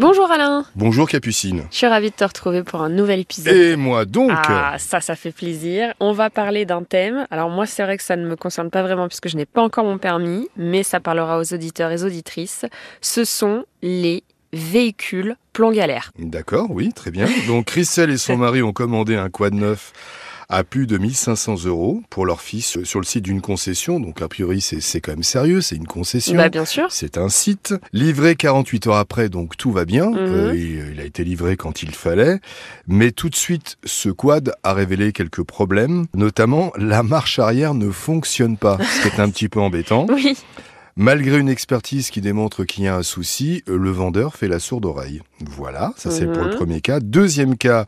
Bonjour Alain. Bonjour Capucine. Je suis ravie de te retrouver pour un nouvel épisode. Et moi donc Ah, ça, ça fait plaisir. On va parler d'un thème. Alors moi, c'est vrai que ça ne me concerne pas vraiment puisque je n'ai pas encore mon permis, mais ça parlera aux auditeurs et auditrices. Ce sont les véhicules plomb galère. D'accord, oui, très bien. Donc Christelle et son mari ont commandé un quad neuf à plus de 1500 euros pour leur fils sur le site d'une concession. Donc a priori c'est quand même sérieux, c'est une concession. Bah bien sûr. C'est un site. Livré 48 heures après, donc tout va bien. Mhm. Euh, il, il a été livré quand il fallait. Mais tout de suite, ce quad a révélé quelques problèmes. Notamment, la marche arrière ne fonctionne pas, ce qui est un petit peu embêtant. Oui. Malgré une expertise qui démontre qu'il y a un souci, le vendeur fait la sourde oreille. Voilà, ça c'est pour le Mhm. premier cas. Deuxième cas,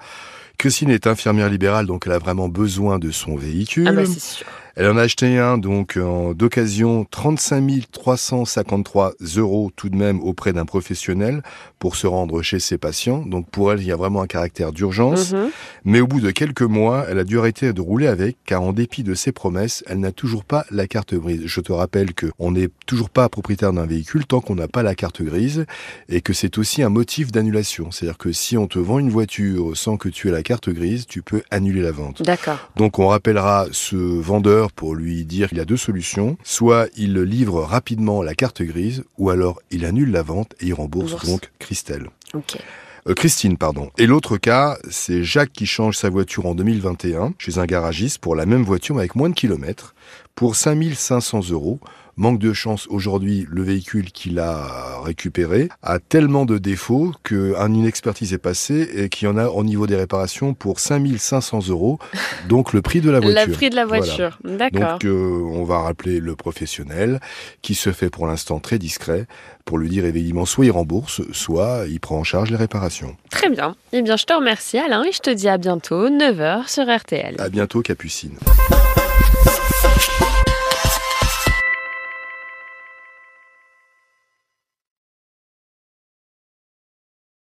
Christine est infirmière libérale, donc elle a vraiment besoin de son véhicule. Ah bah c'est sûr. Elle en a acheté un donc d'occasion 35 353 euros tout de même auprès d'un professionnel pour se rendre chez ses patients. Donc pour elle, il y a vraiment un caractère d'urgence. Mhm. Mais au bout de quelques mois, elle a dû arrêter de rouler avec, car en dépit de ses promesses, elle n'a toujours pas la carte grise. Je te rappelle que on n'est toujours pas propriétaire d'un véhicule tant qu'on n'a pas la carte grise, et que c'est aussi un motif d'annulation. C'est-à-dire que si on te vend une voiture sans que tu aies la carte grise, tu peux annuler la vente. D'accord. Donc on rappellera ce vendeur pour lui dire qu'il y a deux solutions. Soit il livre rapidement la carte grise, ou alors il annule la vente et il rembourse Bourse. donc Christelle. Euh, Christine, pardon. Et l'autre cas, c'est Jacques qui change sa voiture en 2021 chez un garagiste pour la même voiture mais avec moins de kilomètres pour 5500 euros. Manque de chance aujourd'hui, le véhicule qu'il a récupéré a tellement de défauts qu'une expertise est passée et qu'il y en a au niveau des réparations pour 5500 euros, donc le prix de la voiture. Le prix de la Voilà. voiture. D'accord. Donc euh, on va rappeler le professionnel qui se fait pour l'instant très discret pour lui dire évidemment soit il rembourse, soit il prend en charge les réparations. Très bien. Eh bien, je te remercie Alain et je te dis à bientôt, 9h sur RTL. À bientôt Capucine.